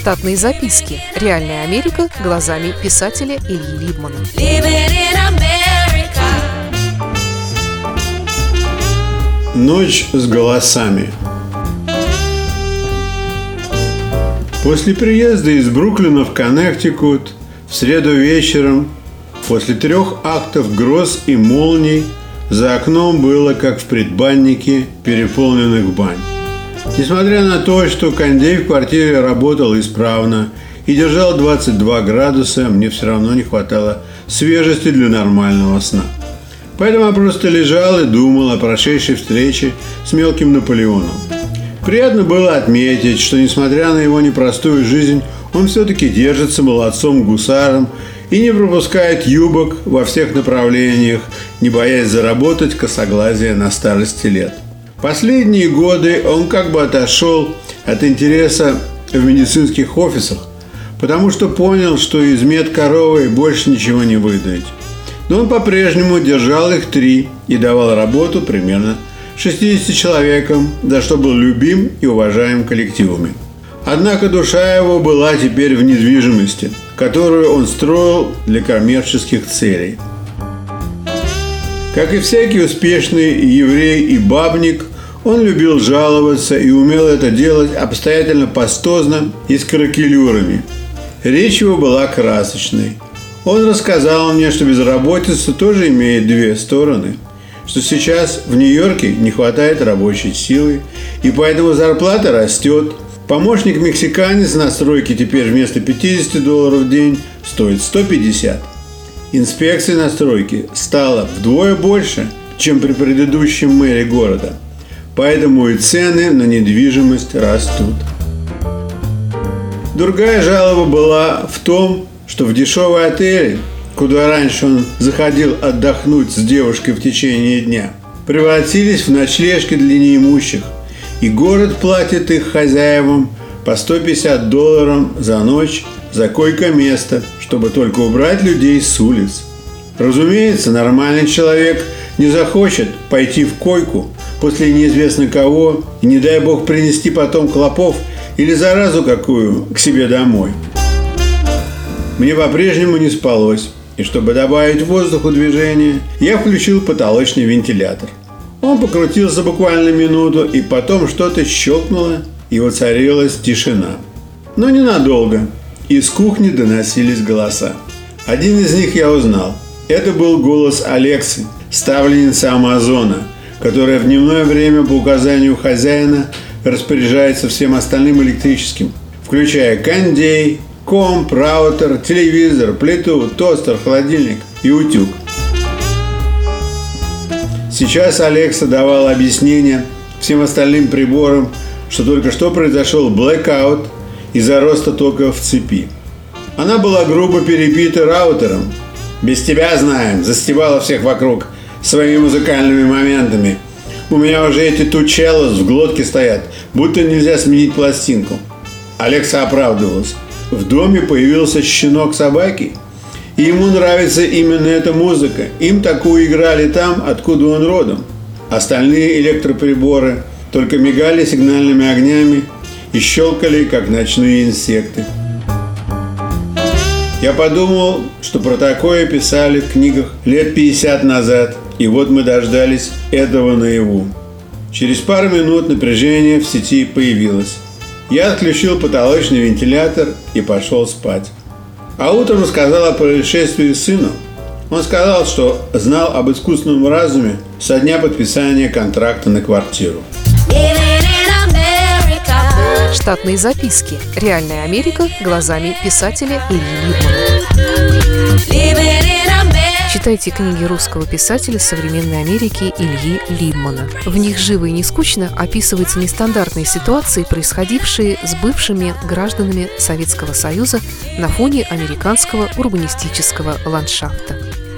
Штатные записки. Реальная Америка глазами писателя Ильи Либмана. Ночь с голосами. После приезда из Бруклина в Коннектикут в среду вечером, после трех актов гроз и молний, за окном было, как в предбаннике переполненных бань. Несмотря на то, что кондей в квартире работал исправно и держал 22 градуса, мне все равно не хватало свежести для нормального сна. Поэтому я просто лежал и думал о прошедшей встрече с мелким Наполеоном. Приятно было отметить, что несмотря на его непростую жизнь, он все-таки держится молодцом-гусаром и не пропускает юбок во всех направлениях, не боясь заработать косоглазие на старости лет. Последние годы он как бы отошел от интереса в медицинских офисах, потому что понял, что из мед коровы больше ничего не выдать. Но он по-прежнему держал их три и давал работу примерно 60 человекам, за что был любим и уважаем коллективами. Однако душа его была теперь в недвижимости, которую он строил для коммерческих целей. Как и всякий успешный еврей и бабник, он любил жаловаться и умел это делать обстоятельно пастозно и с каракелюрами. Речь его была красочной. Он рассказал мне, что безработица тоже имеет две стороны – что сейчас в Нью-Йорке не хватает рабочей силы, и поэтому зарплата растет. Помощник-мексиканец на стройке теперь вместо 50 долларов в день стоит 150. Инспекции на стройке стало вдвое больше, чем при предыдущем мэре города. Поэтому и цены на недвижимость растут. Другая жалоба была в том, что в дешевые отели куда раньше он заходил отдохнуть с девушкой в течение дня, превратились в ночлежки для неимущих, и город платит их хозяевам по 150 долларов за ночь за койко-место, чтобы только убрать людей с улиц. Разумеется, нормальный человек не захочет пойти в койку после неизвестно кого и, не дай бог, принести потом клопов или заразу какую к себе домой. Мне по-прежнему не спалось. И чтобы добавить воздуху движения, я включил потолочный вентилятор. Он покрутился буквально минуту, и потом что-то щелкнуло, и воцарилась тишина. Но ненадолго. Из кухни доносились голоса. Один из них я узнал. Это был голос Алексы, ставленницы Амазона, которая в дневное время по указанию хозяина распоряжается всем остальным электрическим, включая кондей, комп, раутер, телевизор, плиту, тостер, холодильник и утюг. Сейчас Алекса давал объяснение всем остальным приборам, что только что произошел блэкаут из-за роста тока в цепи. Она была грубо перебита раутером. «Без тебя знаем», застевала всех вокруг своими музыкальными моментами. У меня уже эти тучелос в глотке стоят, будто нельзя сменить пластинку. Алекса оправдывалась в доме появился щенок собаки, и ему нравится именно эта музыка. Им такую играли там, откуда он родом. Остальные электроприборы только мигали сигнальными огнями и щелкали, как ночные инсекты. Я подумал, что про такое писали в книгах лет 50 назад, и вот мы дождались этого наяву. Через пару минут напряжение в сети появилось. Я отключил потолочный вентилятор и пошел спать. А утром рассказал о происшествии сыну. Он сказал, что знал об искусственном разуме со дня подписания контракта на квартиру. Штатные записки. Реальная Америка глазами писателя Ильи Либмана. Читайте книги русского писателя современной Америки Ильи Либмана. В них живо и не скучно описываются нестандартные ситуации, происходившие с бывшими гражданами Советского Союза на фоне американского урбанистического ландшафта.